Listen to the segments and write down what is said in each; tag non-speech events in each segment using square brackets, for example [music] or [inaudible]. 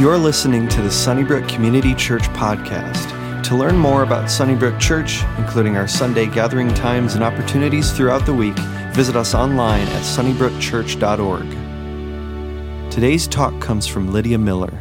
You're listening to the Sunnybrook Community Church podcast. To learn more about Sunnybrook Church, including our Sunday gathering times and opportunities throughout the week, visit us online at sunnybrookchurch.org. Today's talk comes from Lydia Miller.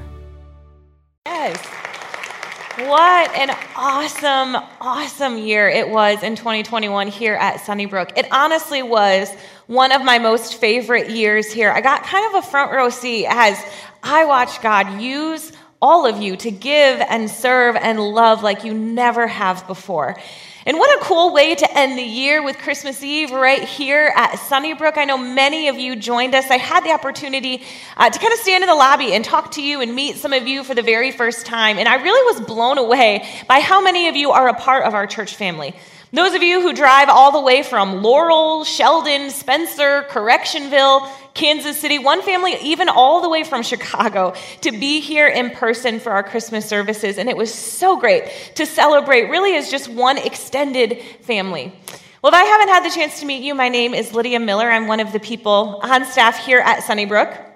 What an awesome, awesome year it was in 2021 here at Sunnybrook. It honestly was one of my most favorite years here. I got kind of a front row seat as I watched God use all of you to give and serve and love like you never have before. And what a cool way to end the year with Christmas Eve right here at Sunnybrook. I know many of you joined us. I had the opportunity uh, to kind of stand in the lobby and talk to you and meet some of you for the very first time. And I really was blown away by how many of you are a part of our church family. Those of you who drive all the way from Laurel, Sheldon, Spencer, Correctionville, Kansas City, one family, even all the way from Chicago, to be here in person for our Christmas services. And it was so great to celebrate, really, as just one extended family. Well, if I haven't had the chance to meet you, my name is Lydia Miller. I'm one of the people on staff here at Sunnybrook.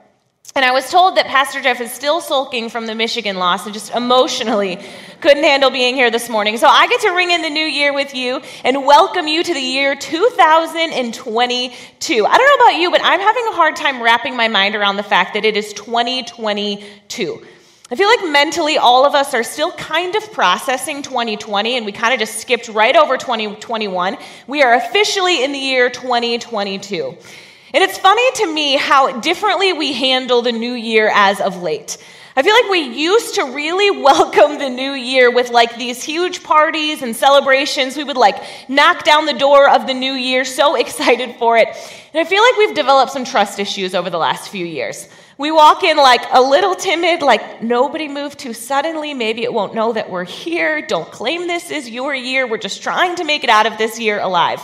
And I was told that Pastor Jeff is still sulking from the Michigan loss and just emotionally couldn't handle being here this morning. So I get to ring in the new year with you and welcome you to the year 2022. I don't know about you, but I'm having a hard time wrapping my mind around the fact that it is 2022. I feel like mentally all of us are still kind of processing 2020 and we kind of just skipped right over 2021. We are officially in the year 2022. And it's funny to me how differently we handle the new year as of late. I feel like we used to really [laughs] welcome the new year with like these huge parties and celebrations. We would like knock down the door of the new year, so [laughs] excited for it. And I feel like we've developed some trust issues over the last few years. We walk in like a little timid, like nobody moved too suddenly. Maybe it won't know that we're here. Don't claim this is your year. We're just trying to make it out of this year alive.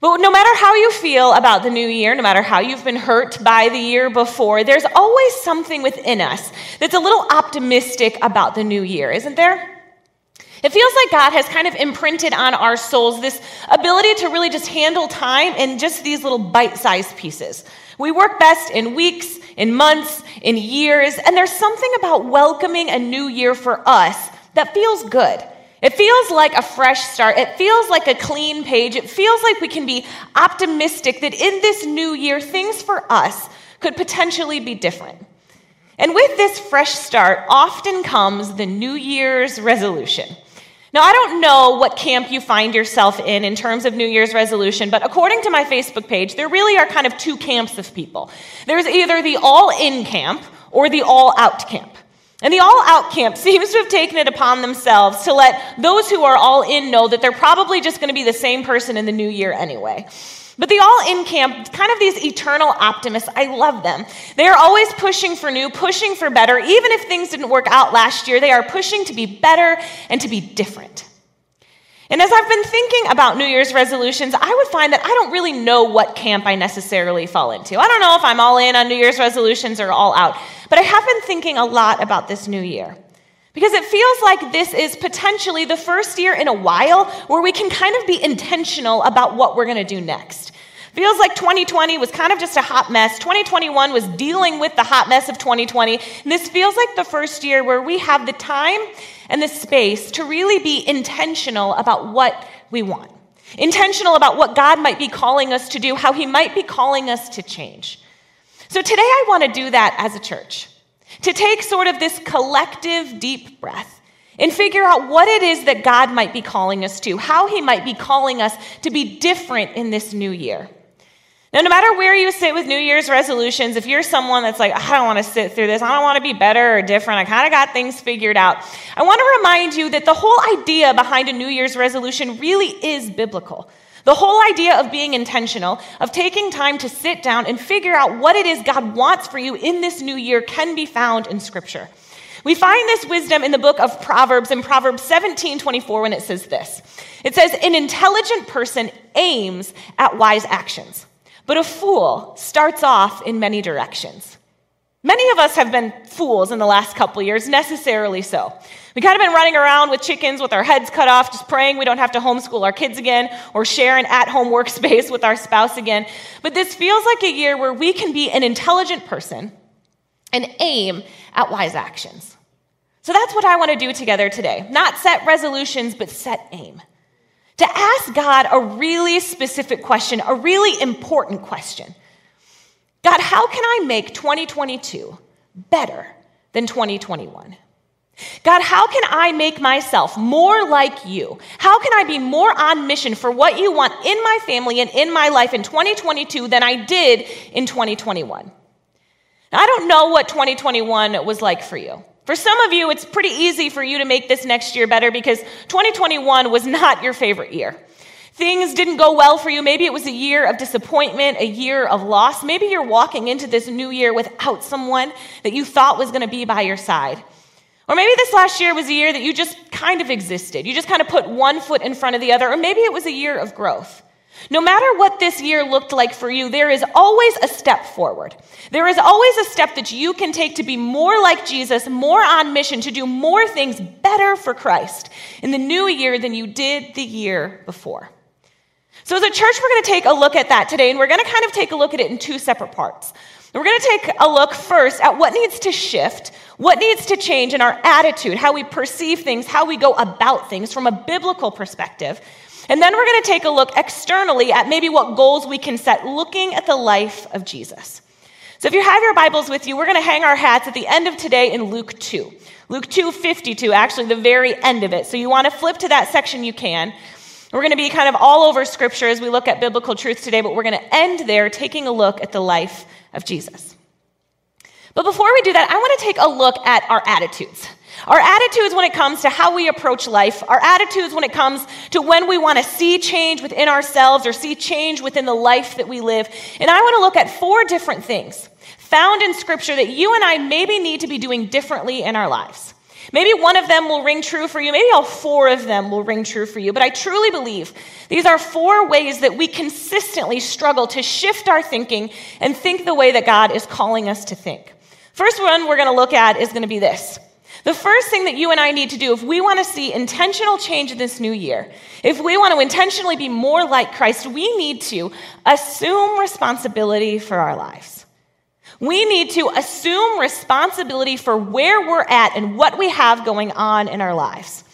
But no matter how you feel about the new year, no matter how you've been hurt by the year before, there's always something within us that's a little optimistic about the new year, isn't there? It feels like God has kind of imprinted on our souls this ability to really just handle time in just these little bite sized pieces. We work best in weeks, in months, in years, and there's something about welcoming a new year for us that feels good. It feels like a fresh start. It feels like a clean page. It feels like we can be optimistic that in this new year, things for us could potentially be different. And with this fresh start often comes the New Year's resolution. Now, I don't know what camp you find yourself in in terms of New Year's resolution, but according to my Facebook page, there really are kind of two camps of people. There's either the all in camp or the all out camp. And the all out camp seems to have taken it upon themselves to let those who are all in know that they're probably just going to be the same person in the new year anyway. But the all in camp, kind of these eternal optimists, I love them. They are always pushing for new, pushing for better. Even if things didn't work out last year, they are pushing to be better and to be different. And as I've been thinking about New Year's resolutions, I would find that I don't really know what camp I necessarily fall into. I don't know if I'm all in on New Year's resolutions or all out. But I have been thinking a lot about this new year. Because it feels like this is potentially the first year in a while where we can kind of be intentional about what we're going to do next. Feels like 2020 was kind of just a hot mess. 2021 was dealing with the hot mess of 2020. And this feels like the first year where we have the time and the space to really be intentional about what we want. Intentional about what God might be calling us to do, how He might be calling us to change. So today I want to do that as a church, to take sort of this collective deep breath and figure out what it is that God might be calling us to, how He might be calling us to be different in this new year. Now, no matter where you sit with New Year's resolutions, if you're someone that's like, I don't want to sit through this, I don't want to be better or different, I kind of got things figured out, I want to remind you that the whole idea behind a New Year's resolution really is biblical. The whole idea of being intentional, of taking time to sit down and figure out what it is God wants for you in this new year, can be found in Scripture. We find this wisdom in the book of Proverbs, in Proverbs 17 24, when it says this It says, An intelligent person aims at wise actions, but a fool starts off in many directions. Many of us have been fools in the last couple years, necessarily so. We kind of been running around with chickens with our heads cut off, just praying we don't have to homeschool our kids again or share an at home [laughs] workspace with our spouse again. But this feels like a year where we can be an intelligent person and aim at wise actions. So that's what I want to do together today. Not set resolutions, but set aim. To ask God a really specific question, a really important question. God, how can I make 2022 better than 2021? God, how can I make myself more like you? How can I be more on mission for what you want in my family and in my life in 2022 than I did in 2021? Now, I don't know what 2021 was like for you. For some of you, it's pretty easy for you to make this next year better because 2021 was not your favorite year. Things didn't go well for you. Maybe it was a year of disappointment, a year of loss. Maybe you're walking into this new year without someone that you thought was going to be by your side. Or maybe this last year was a year that you just kind of existed. You just kind of put one foot in front of the other. Or maybe it was a year of growth. No matter what this year looked like for you, there is always a step forward. There is always a step that you can take to be more like Jesus, more on mission, to do more things better for Christ in the new year than you did the year before. So, as a church, we're going to take a look at that today, and we're going to kind of take a look at it in two separate parts. We're going to take a look first at what needs to shift, what needs to change in our attitude, how we perceive things, how we go about things from a biblical perspective. And then we're going to take a look externally at maybe what goals we can set looking at the life of Jesus. So if you have your Bibles with you, we're going to hang our hats at the end of today in Luke 2. Luke 2 52, actually, the very end of it. So you want to flip to that section, you can. We're going to be kind of all over scripture as we look at biblical truth today, but we're going to end there taking a look at the life of Jesus. But before we do that, I want to take a look at our attitudes. Our attitudes when it comes to how we approach life, our attitudes when it comes to when we want to see change within ourselves or see change within the life that we live. And I want to look at four different things found in Scripture that you and I maybe need to be doing differently in our lives. Maybe one of them will ring true for you. Maybe all four of them will ring true for you. But I truly believe these are four ways that we consistently struggle to shift our thinking and think the way that God is calling us to think. First one we're going to look at is going to be this. The first thing that you and I need to do if we want to see intentional change in this new year, if we want to intentionally be more like Christ, we need to assume responsibility for our lives. We need to assume responsibility for where we're at and what we have going on in our lives.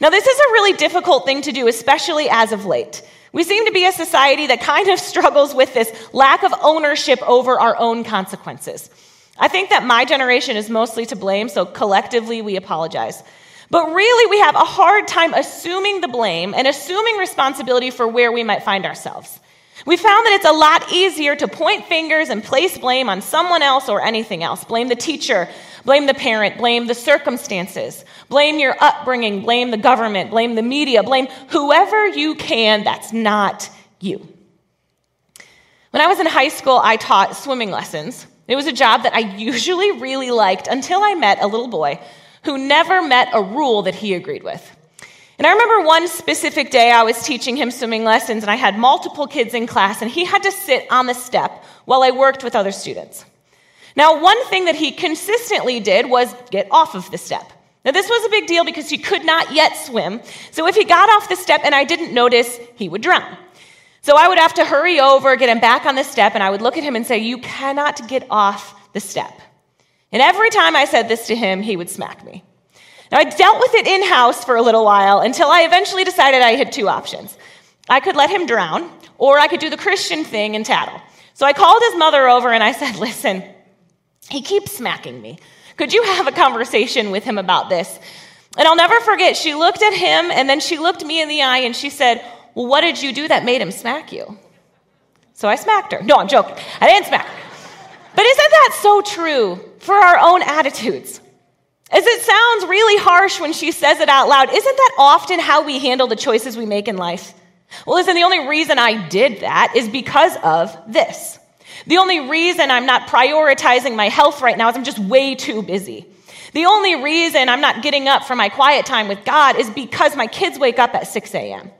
Now, this is a really difficult thing to do, especially as of late. We seem to be a society that kind of [laughs] struggles with this lack of ownership over our own consequences. I think that my generation is mostly to blame, so collectively we apologize. But really, we have a hard time assuming the blame and assuming responsibility for where we might find ourselves. We found that it's a lot easier to point fingers and place blame on someone else or anything else. Blame the teacher, blame the parent, blame the circumstances, blame your upbringing, blame the government, blame the media, blame whoever you can that's not you. When I was in high school, I taught swimming lessons. It was a job that I usually really liked until I met a little boy who never met a rule that he agreed with. And I remember one specific day I was teaching him swimming lessons, and I had multiple kids in class, and he had to sit on the step while I worked with other students. Now, one thing that he consistently did was get off of the step. Now, this was a big deal because he could not yet swim, so if he got off the step and I didn't notice, he would drown. So I would have to hurry over, get him back on the step, and I would look at him and say, You cannot get off the step. And every time I said this to him, he would smack me. Now, I dealt with it in house for a little while until I eventually decided I had two options. I could let him drown, or I could do the Christian thing and tattle. So I called his mother over and I said, Listen, he keeps smacking me. Could you have a conversation with him about this? And I'll never forget, she looked at him and then she looked me in the eye and she said, well, what did you do that made him smack you? So I smacked her. No, I'm joking. I didn't smack her. But isn't that so true for our own attitudes? As it sounds really harsh when she says it out loud, isn't that often how we handle the choices we make in life? Well, listen, the only reason I did that is because of this. The only reason I'm not prioritizing my health right now is I'm just way too busy. The only reason I'm not getting up for my quiet time with God is because my kids wake up at 6 a.m.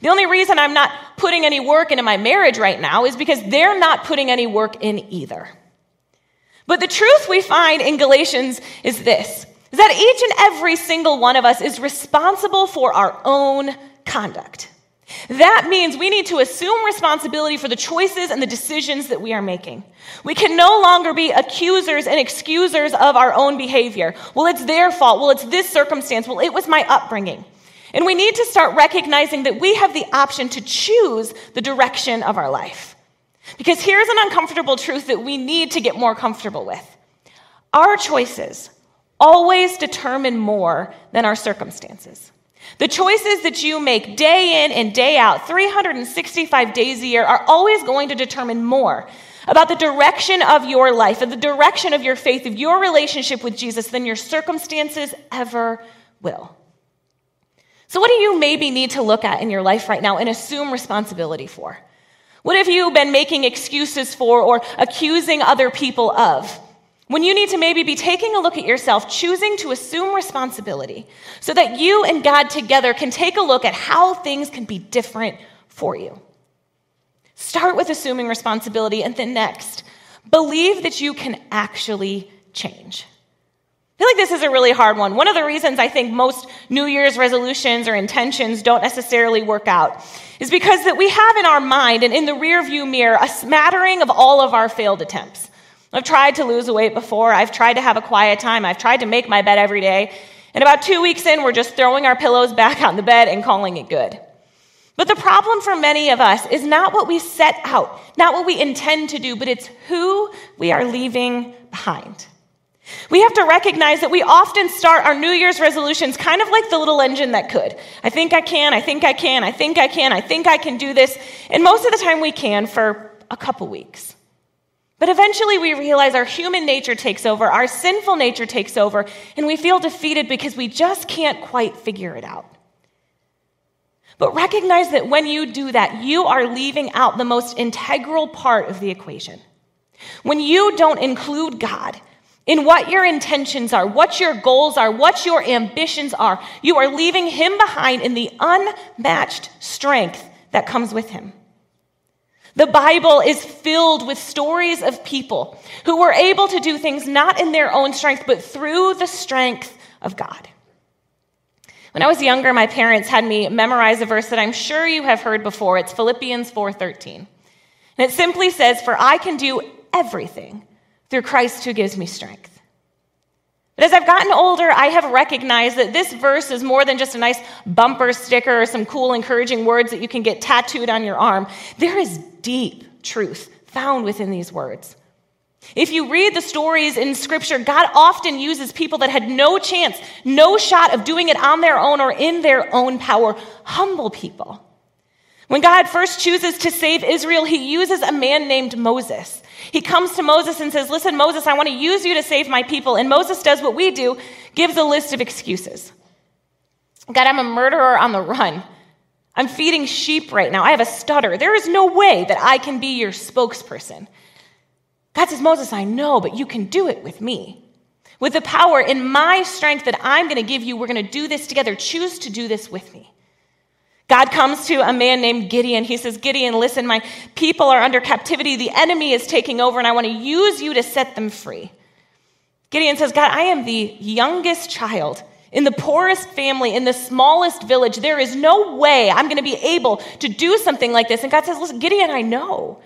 The only reason I'm not putting any work into my marriage right now is because they're not putting any work in either. But the truth we find in Galatians is this is that each and every single one of us is responsible for our own conduct. That means we need to assume responsibility for the choices and the decisions that we are making. We can no longer be accusers and excusers of our own behavior. Well, it's their fault. Well, it's this circumstance. Well, it was my upbringing. And we need to start recognizing that we have the option to choose the direction of our life. Because here's an uncomfortable truth that we need to get more comfortable with our choices always determine more than our circumstances. The choices that you make day in and day out, 365 days a year, are always going to determine more about the direction of your life and the direction of your faith, of your relationship with Jesus, than your circumstances ever will. So, what do you maybe need to look at in your life right now and assume responsibility for? What have you been making excuses for or accusing other people of? When you need to maybe be taking a look at yourself, choosing to assume responsibility so that you and God together can take a look at how things can be different for you. Start with assuming responsibility, and then next, believe that you can actually change. I feel like this is a really hard one. One of the reasons I think most New Year's resolutions or intentions don't necessarily work out is because that we have in our mind and in the rearview mirror a smattering of all of our failed attempts. I've tried to lose weight before. I've tried to have a quiet time. I've tried to make my bed every day. And about two weeks in, we're just throwing our pillows back on the bed and calling it good. But the problem for many of us is not what we set out, not what we intend to do, but it's who we are leaving behind. We have to recognize that we often start our New Year's resolutions kind of like the little engine that could. I think I can, I think I can, I think I can, I think I can do this. And most of the time we can for a couple weeks. But eventually we realize our human nature takes over, our sinful nature takes over, and we feel defeated because we just can't quite figure it out. But recognize that when you do that, you are leaving out the most integral part of the equation. When you don't include God in what your intentions are, what your goals are, what your ambitions are, you are leaving Him behind in the unmatched strength that comes with Him. The Bible is filled with stories of people who were able to do things not in their own strength, but through the strength of God. When I was younger, my parents had me memorize a verse that I'm sure you have heard before. It's Philippians 4:13. And it simply says, "For I can do everything through Christ who gives me strength." But as I've gotten older, I have recognized that this verse is more than just a nice bumper sticker or some cool, encouraging words that you can get tattooed on your arm. There is deep truth found within these words. If you read the stories in Scripture, God often uses people that had no chance, no shot of doing it on their own or in their own power, humble people. When God first chooses to save Israel, he uses a man named Moses. He comes to Moses and says, Listen, Moses, I want to use you to save my people. And Moses does what we do, gives a list of excuses. God, I'm a murderer on the run. I'm feeding sheep right now. I have a stutter. There is no way that I can be your spokesperson. God says, Moses, I know, but you can do it with me. With the power in my strength that I'm going to give you, we're going to do this together. Choose to do this with me. God comes to a man named Gideon. He says, Gideon, listen, my people are under captivity. The enemy is taking over, and I want to use you to set them free. Gideon says, God, I am the youngest child in the poorest family, in the smallest village. There is no way I'm going to be able to do something like this. And God says, Listen, Gideon, I know,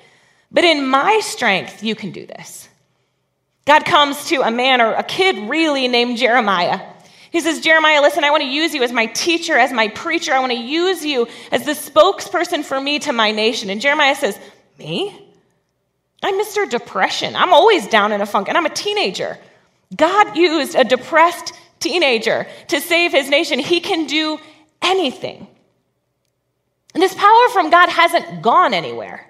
but in my strength, you can do this. God comes to a man or a kid really named Jeremiah. He says, Jeremiah, listen, I want to use you as my teacher, as my preacher. I want to use you as the spokesperson for me to my nation. And Jeremiah says, Me? I'm Mr. Depression. I'm always down in a funk, and I'm a teenager. God used a depressed teenager to save his nation. He can do anything. And this power from God hasn't gone anywhere.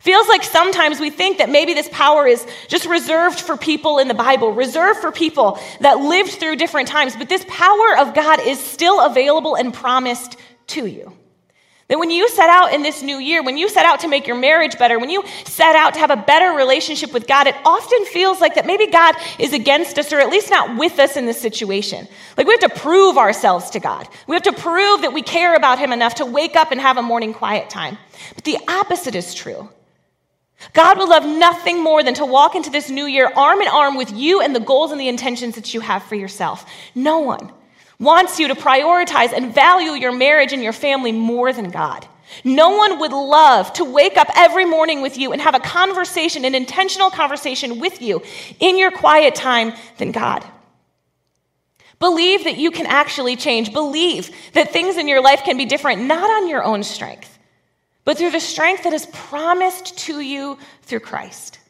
Feels like sometimes we think that maybe this power is just reserved for people in the Bible, reserved for people that lived through different times, but this power of God is still available and promised to you. That when you set out in this new year, when you set out to make your marriage better, when you set out to have a better relationship with God, it often feels like that maybe God is against us or at least not with us in this situation. Like we have to prove ourselves to God. We have to prove that we care about Him enough to wake up and have a morning quiet time. But the opposite is true. God would love nothing more than to walk into this new year arm in arm with you and the goals and the intentions that you have for yourself. No one wants you to prioritize and value your marriage and your family more than God. No one would love to wake up every morning with you and have a conversation, an intentional conversation with you in your quiet time than God. Believe that you can actually change. Believe that things in your life can be different, not on your own strength, but through the strength that is promised to you through Christ.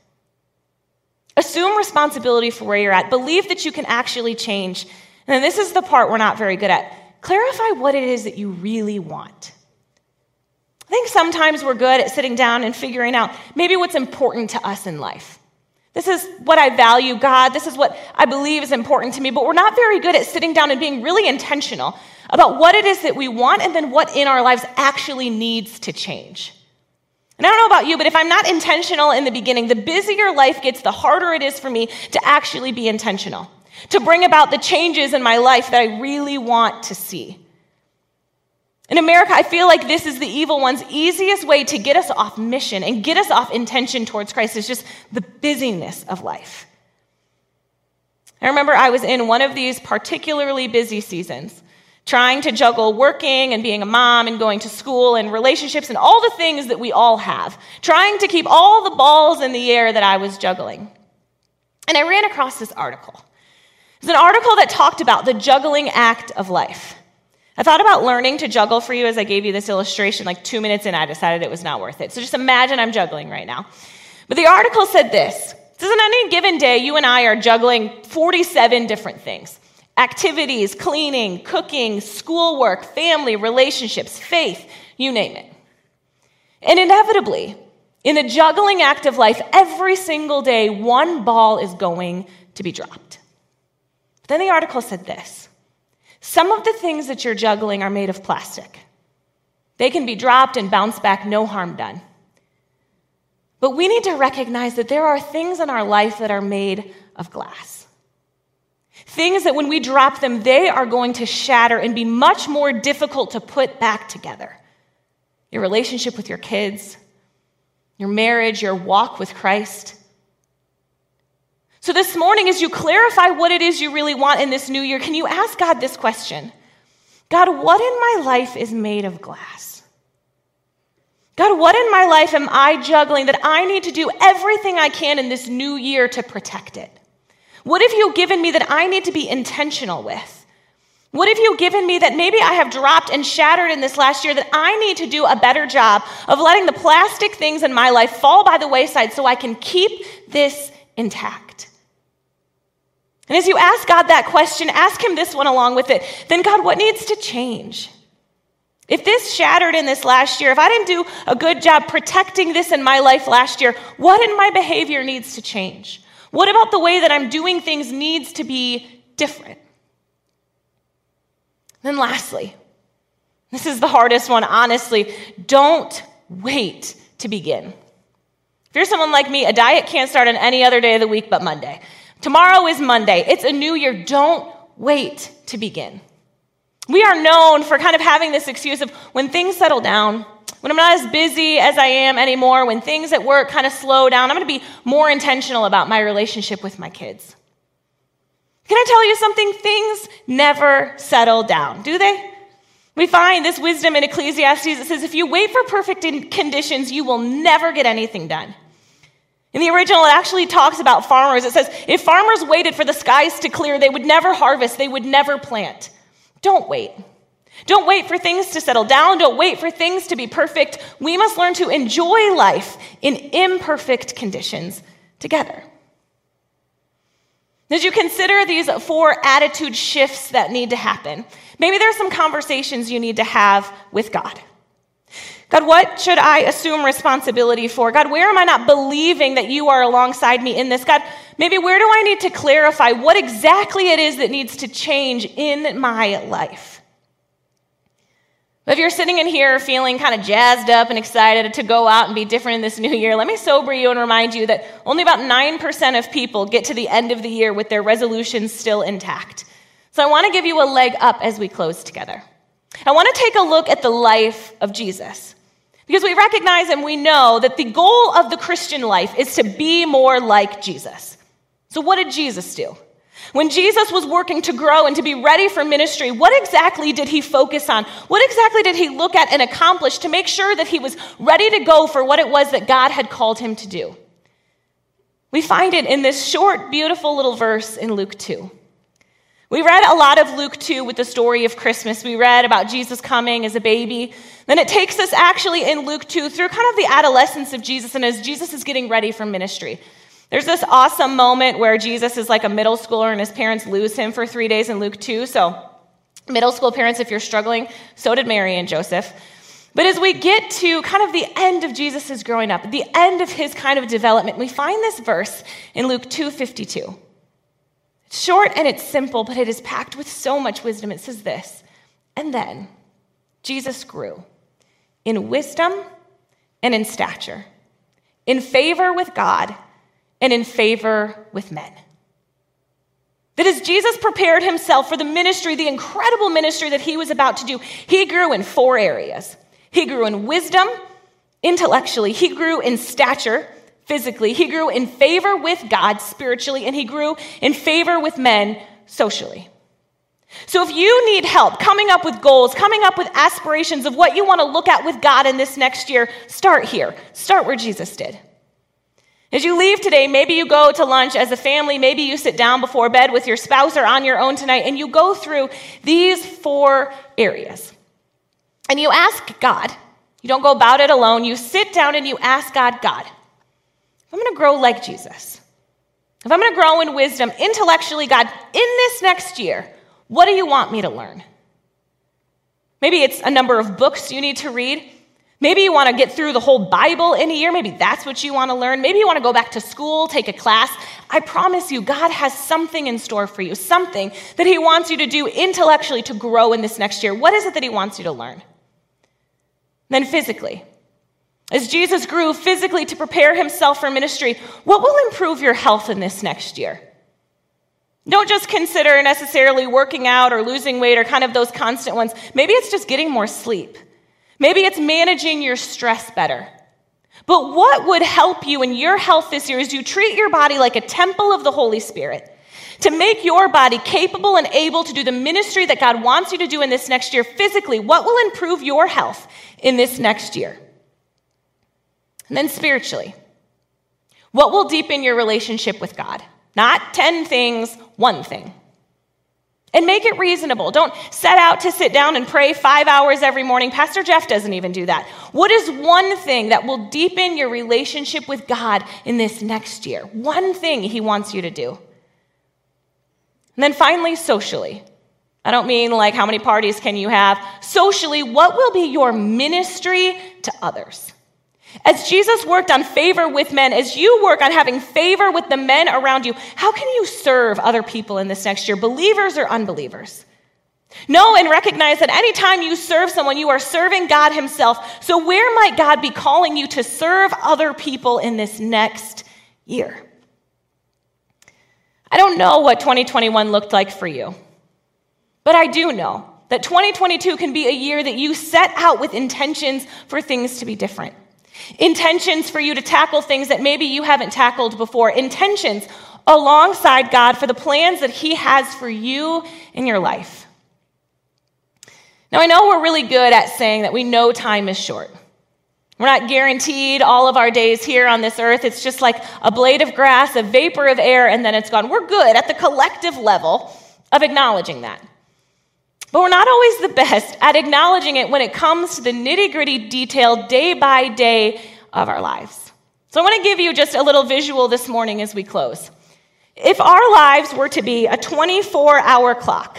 Assume responsibility for where you're at. Believe that you can actually change. And this is the part we're not very good at. Clarify what it is that you really want. I think sometimes we're good at sitting down and figuring out maybe what's important to us in life. This is what I value, God. This is what I believe is important to me. But we're not very good at sitting down and being really intentional about what it is that we want and then what in our lives actually needs to change. And I don't know about you, but if I'm not intentional in the beginning, the busier life gets, the harder it is for me to actually be intentional, to bring about the changes in my life that I really want to see. In America, I feel like this is the evil one's easiest way to get us off mission and get us off intention towards Christ is just the busyness of life. I remember I was in one of these particularly busy seasons, trying to juggle working and being a mom and going to school and relationships and all the things that we all have, trying to keep all the balls in the air that I was juggling. And I ran across this article. It was an article that talked about the juggling act of life. I thought about learning to juggle for you as I gave you this illustration. Like two minutes in, I decided it was not worth it. So just imagine I'm juggling right now. But the article said this says, on any given day, you and I are juggling 47 different things activities, cleaning, cooking, schoolwork, family, relationships, faith, you name it. And inevitably, in the juggling act of life, every single day, one ball is going to be dropped. Then the article said this some of the things that you're juggling are made of plastic. They can be dropped and bounce back, no harm done. But we need to recognize that there are things in our life that are made of glass. Things that when we drop them, they are going to shatter and be much more difficult to put back together. Your relationship with your kids, your marriage, your walk with Christ. So, this morning, as you clarify what it is you really want in this new year, can you ask God this question God, what in my life is made of glass? God, what in my life am I juggling that I need to do everything I can in this new year to protect it? What have you given me that I need to be intentional with? What have you given me that maybe I have dropped and shattered in this last year that I need to do a better job of letting the plastic things in my life fall by the wayside so I can keep this intact? And as you ask God that question, ask Him this one along with it. Then, God, what needs to change? If this shattered in this last year, if I didn't do a good job protecting this in my life last year, what in my behavior needs to change? What about the way that I'm doing things needs to be different? Then, lastly, this is the hardest one, honestly. Don't wait to begin. If you're someone like me, a diet can't start on any other day of the week but Monday. Tomorrow is Monday. It's a new year. Don't wait to begin. We are known for kind of having this excuse of when things settle down, when I'm not as busy as I am anymore, when things at work kind of slow down, I'm going to be more intentional about my relationship with my kids. Can I tell you something? Things never settle down, do they? We find this wisdom in Ecclesiastes that says if you wait for perfect conditions, you will never get anything done. In the original, it actually talks about farmers. It says, if farmers waited for the skies to clear, they would never harvest, they would never plant. Don't wait. Don't wait for things to settle down. Don't wait for things to be perfect. We must learn to enjoy life in imperfect conditions together. As you consider these four attitude shifts that need to happen, maybe there's some conversations you need to have with God. God, what should I assume responsibility for? God, where am I not believing that you are alongside me in this? God, maybe where do I need to clarify what exactly it is that needs to change in my life? If you're sitting in here feeling kind of jazzed up and excited to go out and be different in this new year, let me sober you and remind you that only about 9% of people get to the end of the year with their resolutions still intact. So I want to give you a leg up as we close together. I want to take a look at the life of Jesus. Because we recognize and we know that the goal of the Christian life is to be more like Jesus. So, what did Jesus do? When Jesus was working to grow and to be ready for ministry, what exactly did he focus on? What exactly did he look at and accomplish to make sure that he was ready to go for what it was that God had called him to do? We find it in this short, beautiful little verse in Luke 2. We read a lot of Luke 2 with the story of Christmas. We read about Jesus coming as a baby. Then it takes us actually in Luke 2 through kind of the adolescence of Jesus and as Jesus is getting ready for ministry. There's this awesome moment where Jesus is like a middle schooler and his parents lose him for three days in Luke 2. So, middle school parents, if you're struggling, so did Mary and Joseph. But as we get to kind of the end of Jesus' growing up, the end of his kind of development, we find this verse in Luke 2:52. Short and it's simple, but it is packed with so much wisdom. It says this, and then Jesus grew in wisdom and in stature, in favor with God and in favor with men. That as Jesus prepared himself for the ministry, the incredible ministry that he was about to do, he grew in four areas. He grew in wisdom, intellectually, he grew in stature, physically, he grew in favor with God spiritually, and he grew in favor with men socially. So, if you need help coming up with goals, coming up with aspirations of what you want to look at with God in this next year, start here. Start where Jesus did. As you leave today, maybe you go to lunch as a family, maybe you sit down before bed with your spouse or on your own tonight, and you go through these four areas. And you ask God, you don't go about it alone, you sit down and you ask God, God, if I'm gonna grow like Jesus, if I'm gonna grow in wisdom, intellectually, God, in this next year, what do you want me to learn? Maybe it's a number of books you need to read. Maybe you want to get through the whole Bible in a year. Maybe that's what you want to learn. Maybe you want to go back to school, take a class. I promise you, God has something in store for you, something that He wants you to do intellectually to grow in this next year. What is it that He wants you to learn? Then, physically, as Jesus grew physically to prepare Himself for ministry, what will improve your health in this next year? Don't just consider necessarily working out or losing weight or kind of those constant ones. Maybe it's just getting more sleep. Maybe it's managing your stress better. But what would help you in your health this year is you treat your body like a temple of the Holy Spirit to make your body capable and able to do the ministry that God wants you to do in this next year physically. What will improve your health in this next year? And then spiritually, what will deepen your relationship with God? Not 10 things, one thing. And make it reasonable. Don't set out to sit down and pray five hours every morning. Pastor Jeff doesn't even do that. What is one thing that will deepen your relationship with God in this next year? One thing He wants you to do. And then finally, socially. I don't mean like how many parties can you have. Socially, what will be your ministry to others? As Jesus worked on favor with men, as you work on having favor with the men around you, how can you serve other people in this next year, believers or unbelievers? Know and recognize that anytime you serve someone, you are serving God Himself. So, where might God be calling you to serve other people in this next year? I don't know what 2021 looked like for you, but I do know that 2022 can be a year that you set out with intentions for things to be different. Intentions for you to tackle things that maybe you haven't tackled before. Intentions alongside God for the plans that He has for you in your life. Now, I know we're really good at saying that we know time is short. We're not guaranteed all of our days here on this earth. It's just like a blade of grass, a vapor of air, and then it's gone. We're good at the collective level of acknowledging that. But we're not always the best at acknowledging it when it comes to the nitty gritty detail day by day of our lives. So I want to give you just a little visual this morning as we close. If our lives were to be a 24 hour clock,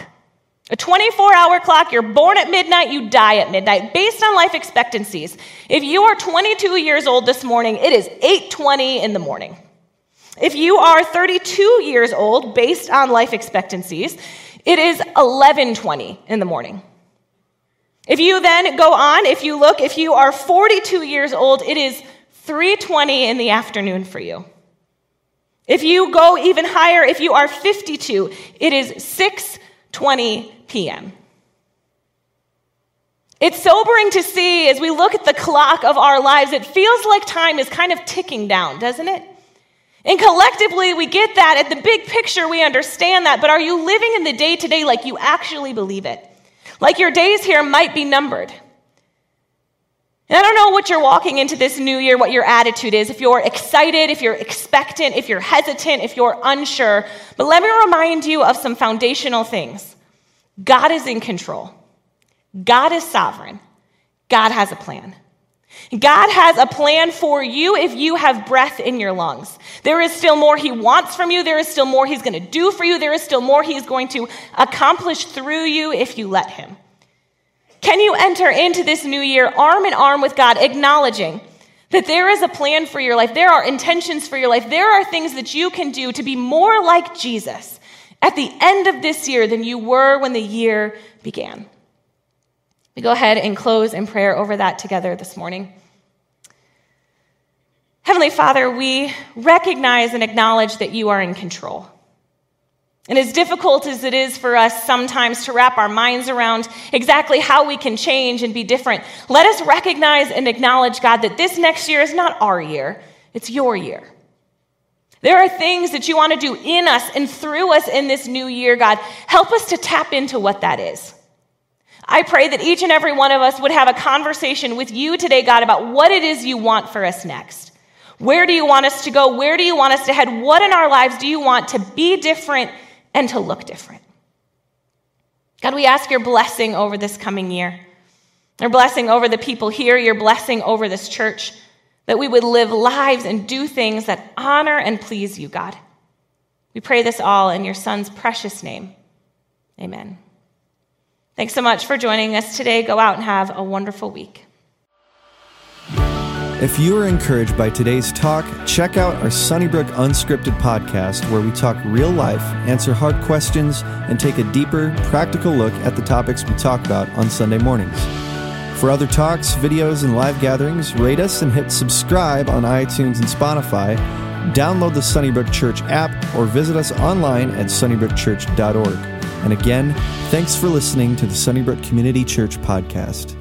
a 24 hour clock, you're born at midnight, you die at midnight, based on life expectancies. If you are 22 years old this morning, it is 8:20 in the morning. If you are 32 years old, based on life expectancies, it is 11:20 in the morning. If you then go on, if you look, if you are 42 years old, it is 3:20 in the afternoon for you. If you go even higher, if you are 52, it is 6:20 p.m. It's sobering to see as we look at the clock of our lives, it feels like time is kind of ticking down, doesn't it? And collectively, we get that. At the big picture, we understand that. But are you living in the day to day like you actually believe it? Like your days here might be numbered. And I don't know what you're walking into this new year, what your attitude is, if you're excited, if you're expectant, if you're hesitant, if you're unsure. But let me remind you of some foundational things God is in control, God is sovereign, God has a plan. God has a plan for you if you have breath in your lungs. There is still more He wants from you. There is still more He's going to do for you. There is still more He's going to accomplish through you if you let Him. Can you enter into this new year arm in arm with God, acknowledging that there is a plan for your life? There are intentions for your life. There are things that you can do to be more like Jesus at the end of this year than you were when the year began. We go ahead and close in prayer over that together this morning. Heavenly Father, we recognize and acknowledge that you are in control. And as difficult as it is for us sometimes to wrap our minds around exactly how we can change and be different, let us recognize and acknowledge, God, that this next year is not our year, it's your year. There are things that you want to do in us and through us in this new year, God. Help us to tap into what that is. I pray that each and every one of us would have a conversation with you today, God, about what it is you want for us next. Where do you want us to go? Where do you want us to head? What in our lives do you want to be different and to look different. God, we ask your blessing over this coming year, your blessing over the people here, your blessing over this church, that we would live lives and do things that honor and please you, God. We pray this all in your Son's precious name. Amen. Thanks so much for joining us today. Go out and have a wonderful week. If you are encouraged by today's talk, check out our Sunnybrook Unscripted podcast, where we talk real life, answer hard questions, and take a deeper, practical look at the topics we talk about on Sunday mornings. For other talks, videos, and live gatherings, rate us and hit subscribe on iTunes and Spotify. Download the Sunnybrook Church app or visit us online at sunnybrookchurch.org. And again, thanks for listening to the Sunnybrook Community Church podcast.